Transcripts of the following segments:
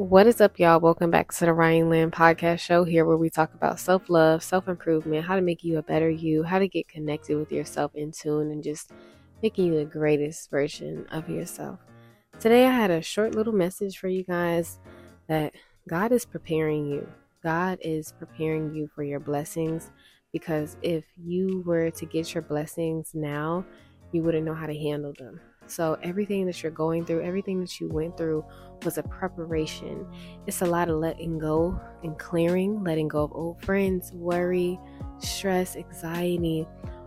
What is up, y'all? Welcome back to the Ryan Lynn podcast show here where we talk about self love, self improvement, how to make you a better you, how to get connected with yourself in tune, and just making you the greatest version of yourself. Today, I had a short little message for you guys that God is preparing you. God is preparing you for your blessings because if you were to get your blessings now, you wouldn't know how to handle them. So, everything that you're going through, everything that you went through was a preparation. It's a lot of letting go and clearing, letting go of old friends, worry, stress, anxiety,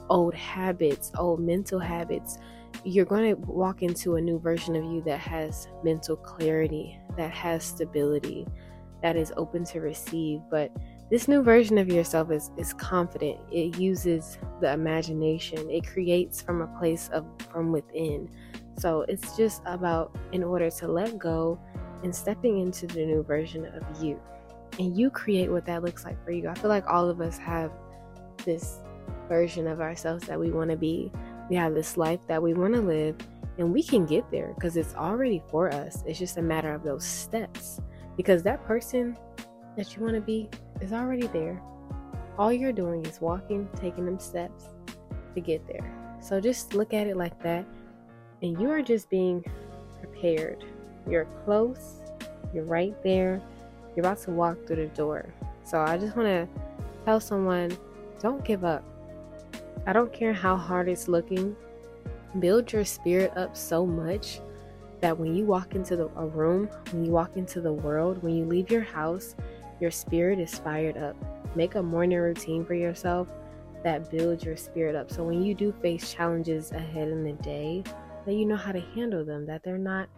old habits, old mental habits. You're going to walk into a new version of you that has mental clarity, that has stability, that is open to receive. But this new version of yourself is, is confident. It uses the imagination. It creates from a place of from within. So it's just about in order to let go and stepping into the new version of you. And you create what that looks like for you. I feel like all of us have this version of ourselves that we want to be. We have this life that we want to live, and we can get there because it's already for us. It's just a matter of those steps. Because that person that you want to be is already there. All you're doing is walking, taking them steps to get there. So just look at it like that and you are just being prepared. You're close, you're right there, you're about to walk through the door. So I just want to tell someone don't give up. I don't care how hard it's looking, build your spirit up so much that when you walk into the, a room, when you walk into the world, when you leave your house, your spirit is fired up. Make a morning routine for yourself that builds your spirit up. So when you do face challenges ahead in the day, that you know how to handle them, that they're not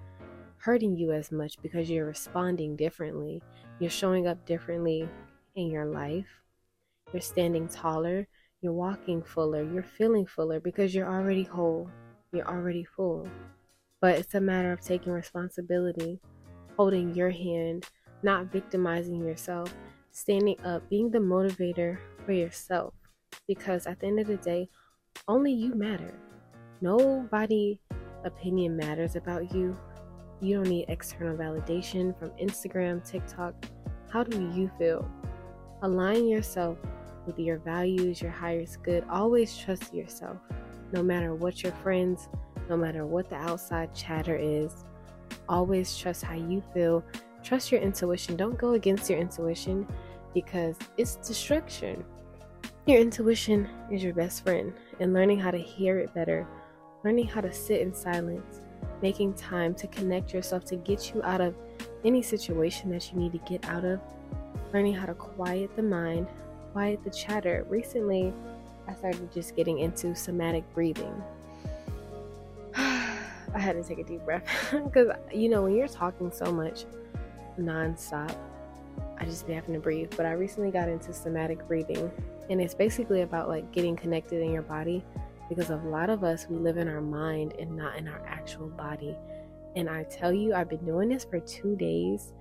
hurting you as much because you're responding differently. You're showing up differently in your life. You're standing taller. You're walking fuller. You're feeling fuller because you're already whole. You're already full. But it's a matter of taking responsibility, holding your hand, not victimizing yourself, standing up, being the motivator for yourself. Because at the end of the day, only you matter. Nobody opinion matters about you. You don't need external validation from Instagram, TikTok. How do you feel? Align yourself with your values, your highest good. Always trust yourself, no matter what your friends, no matter what the outside chatter is. Always trust how you feel. Trust your intuition. Don't go against your intuition because it's destruction. Your intuition is your best friend, and learning how to hear it better learning how to sit in silence, making time to connect yourself to get you out of any situation that you need to get out of, learning how to quiet the mind, quiet the chatter. Recently, I started just getting into somatic breathing. I had to take a deep breath because, you know, when you're talking so much nonstop, I just be having to breathe. But I recently got into somatic breathing, and it's basically about like getting connected in your body because a lot of us we live in our mind and not in our actual body. And i tell you i've been doing this for two days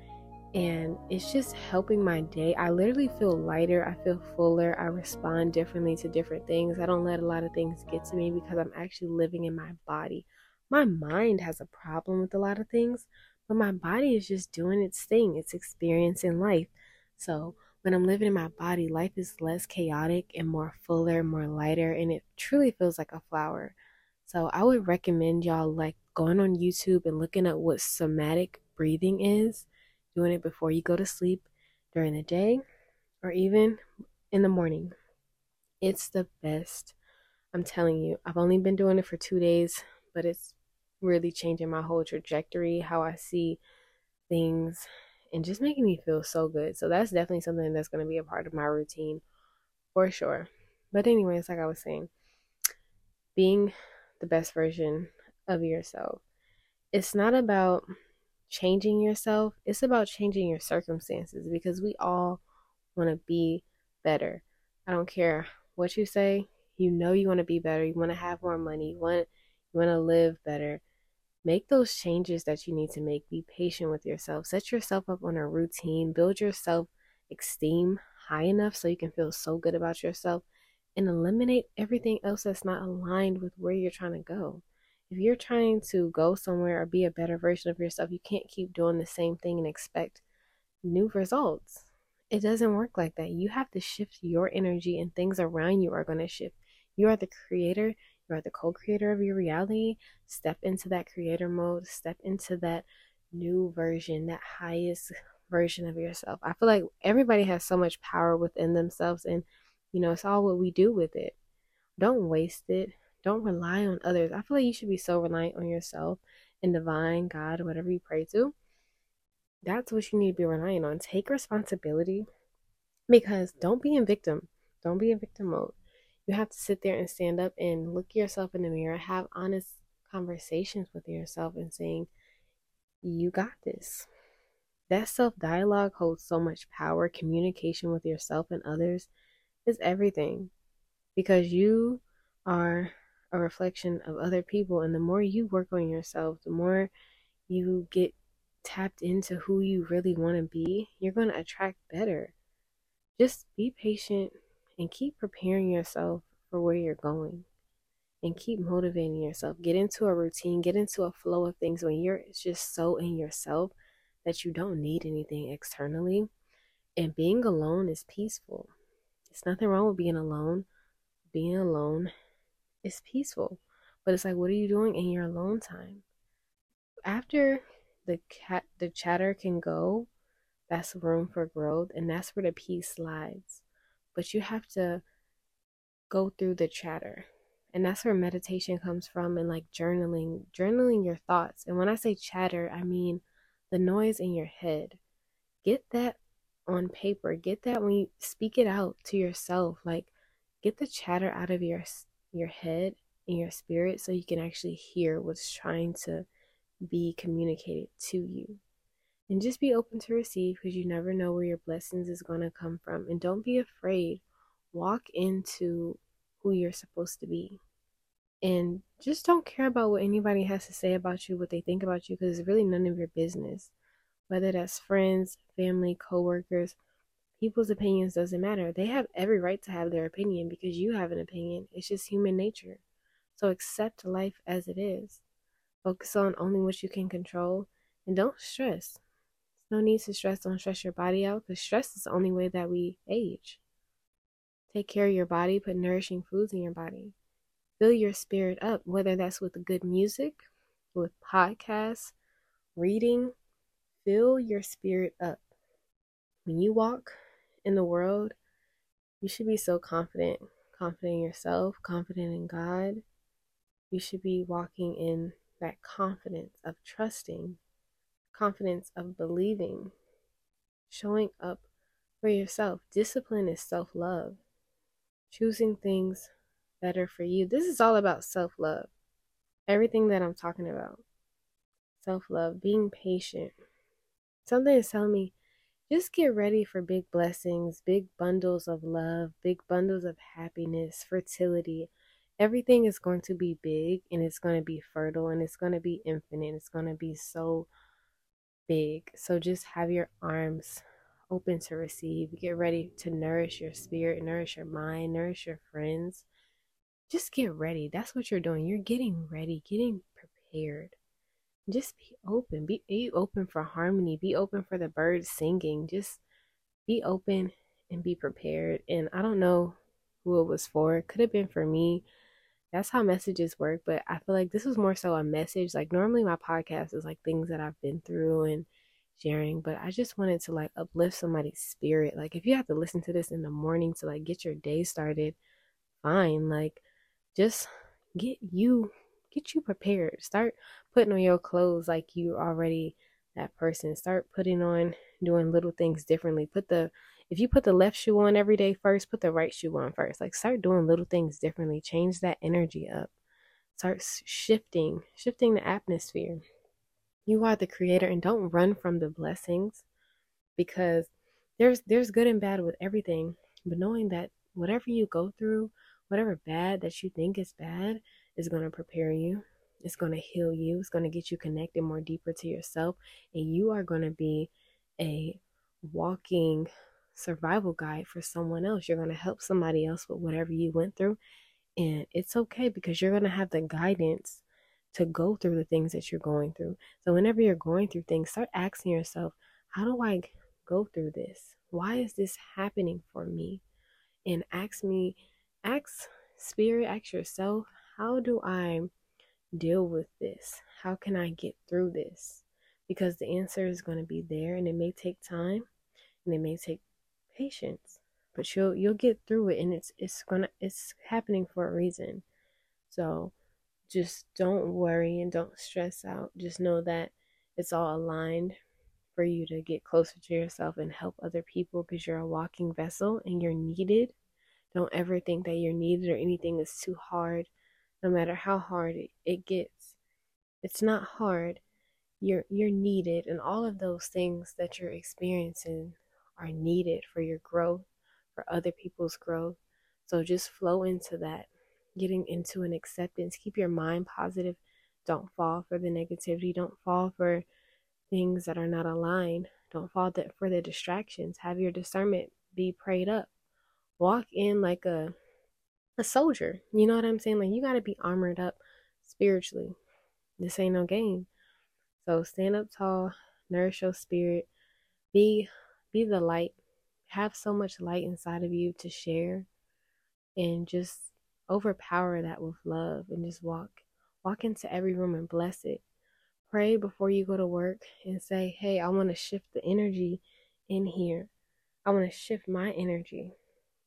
and it's just helping my day. I literally feel lighter i feel fuller i respond differently to different things. I don't let a lot of things get to me because i'm actually living in my body. My mind has a problem with a lot of things but my body is just doing its thing it's experiencing life. So when I'm living in my body, life is less chaotic and more fuller, more lighter, and it truly feels like a flower. So I would recommend y'all like going on YouTube and looking at what somatic breathing is, doing it before you go to sleep, during the day, or even in the morning. It's the best. I'm telling you, I've only been doing it for two days, but it's really changing my whole trajectory, how I see things, and just making me feel so good. So that's definitely something that's going to be a part of my routine for sure. But, anyways, like I was saying, being the best version of yourself, it's not about changing yourself, it's about changing your circumstances because we all want to be better. I don't care what you say, you know you want to be better, you want to have more money, you want you want to live better make those changes that you need to make. Be patient with yourself. Set yourself up on a routine. Build your self esteem high enough so you can feel so good about yourself and eliminate everything else that's not aligned with where you're trying to go. if you're trying to go somewhere or be a better version of yourself, you can't keep doing the same thing and expect new results. It doesn't work like that. You have to shift your energy, and things around you are going to shift. You are the creator, you are the co creator of your reality. Step into that creator mode, step into that new version, that highest version of yourself. I feel like everybody has so much power within themselves, and you know, it's all what we do with it. Don't waste it. Don't rely on others. I feel like you should be so reliant on yourself and divine, God, whatever you pray to. That's what you need to be relying on. Take responsibility because don't be in victim. Don't be in victim mode. You have to sit there and stand up and look yourself in the mirror, have honest conversations with yourself and saying, You got this. That self dialogue holds so much power. Communication with yourself and others is everything because you are a reflection of other people. And the more you work on yourself, the more you get tapped into who you really want to be, you're going to attract better. Just be patient and keep preparing yourself for where you're going and keep motivating yourself. Get into a routine, get into a flow of things when you're just so in yourself that you don't need anything externally. And being alone is peaceful. There's nothing wrong with being alone. Being alone is peaceful. But it's like, what are you doing in your alone time? After the cat the chatter can go, that's room for growth and that's where the peace lies. But you have to go through the chatter. And that's where meditation comes from and like journaling, journaling your thoughts. And when I say chatter, I mean the noise in your head. Get that on paper. Get that when you speak it out to yourself. Like get the chatter out of your your head and your spirit so you can actually hear what's trying to be communicated to you. And just be open to receive because you never know where your blessings is going to come from. And don't be afraid. Walk into who you're supposed to be. And just don't care about what anybody has to say about you, what they think about you, because it's really none of your business. Whether that's friends, family, coworkers, people's opinions doesn't matter. They have every right to have their opinion because you have an opinion. It's just human nature. So accept life as it is. Focus on only what you can control and don't stress. No need to stress. Don't stress your body out because stress is the only way that we age. Take care of your body, put nourishing foods in your body. Fill your spirit up, whether that's with good music, with podcasts, reading. Fill your spirit up. When you walk in the world, you should be so confident confident in yourself, confident in God. You should be walking in that confidence of trusting, confidence of believing, showing up for yourself. Discipline is self love, choosing things better for you. This is all about self love. Everything that I'm talking about self love, being patient. Something is telling me just get ready for big blessings, big bundles of love, big bundles of happiness, fertility, everything is going to be big and it's going to be fertile and it's going to be infinite. It's going to be so big. So just have your arms open to receive. Get ready to nourish your spirit, nourish your mind, nourish your friends. Just get ready. That's what you're doing. You're getting ready, getting prepared. Just be open. Be, be open for harmony. Be open for the birds singing. Just be open and be prepared. And I don't know who it was for. It could have been for me that's how messages work. But I feel like this was more so a message. Like normally my podcast is like things that I've been through and sharing, but I just wanted to like uplift somebody's spirit. Like if you have to listen to this in the morning to like get your day started, fine. Like just get you get you prepared. Start putting on your clothes like you already that person. Start putting on doing little things differently. Put the if you put the left shoe on every day first, put the right shoe on first. Like start doing little things differently. Change that energy up. Start shifting, shifting the atmosphere. You are the creator and don't run from the blessings because there's there's good and bad with everything. But knowing that whatever you go through, whatever bad that you think is bad is going to prepare you. It's going to heal you. It's going to get you connected more deeper to yourself and you are going to be a walking survival guide for someone else. You're going to help somebody else with whatever you went through. And it's okay because you're going to have the guidance to go through the things that you're going through. So whenever you're going through things, start asking yourself, how do I go through this? Why is this happening for me? And ask me, ask spirit, ask yourself, how do I deal with this? How can I get through this? Because the answer is going to be there and it may take time and it may take patience, but you'll you'll get through it and it's it's to it's happening for a reason. So just don't worry and don't stress out. Just know that it's all aligned for you to get closer to yourself and help other people because you're a walking vessel and you're needed. Don't ever think that you're needed or anything is too hard, no matter how hard it gets. It's not hard. You're you're needed and all of those things that you're experiencing are needed for your growth, for other people's growth. So just flow into that getting into an acceptance. Keep your mind positive. Don't fall for the negativity. Don't fall for things that are not aligned. Don't fall for the distractions. Have your discernment be prayed up. Walk in like a a soldier. You know what I'm saying? Like you got to be armored up spiritually. This ain't no game. So stand up tall, nourish your spirit, be be the light. Have so much light inside of you to share and just overpower that with love and just walk walk into every room and bless it. Pray before you go to work and say hey i want to shift the energy in here. I want to shift my energy.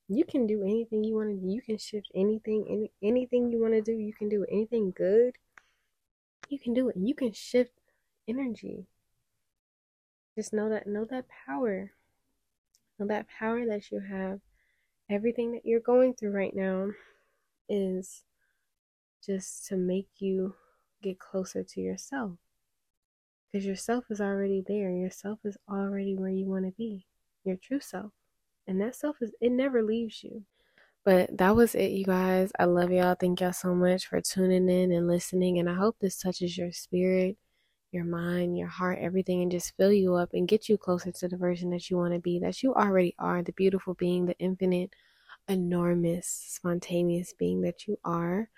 You can do anything you want to do. You can shift anything any, anything you want to do. You can do anything good. You can do it. You can shift energy. Just know that know that power that power that you have everything that you're going through right now is just to make you get closer to yourself. Because yourself is already there. Yourself is already where you want to be. Your true self. And that self is, it never leaves you. But that was it, you guys. I love y'all. Thank y'all so much for tuning in and listening. And I hope this touches your spirit, your mind, your heart, everything, and just fill you up and get you closer to the version that you want to be, that you already are, the beautiful being, the infinite enormous, spontaneous being that you are.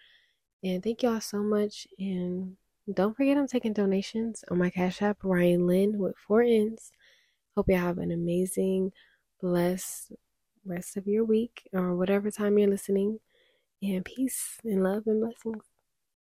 And thank y'all so much. And don't forget, I'm taking donations on my Cash App, Ryan Lynn with four N's. Hope you have an amazing, blessed rest of your week or whatever time you're listening. And peace and love and blessings.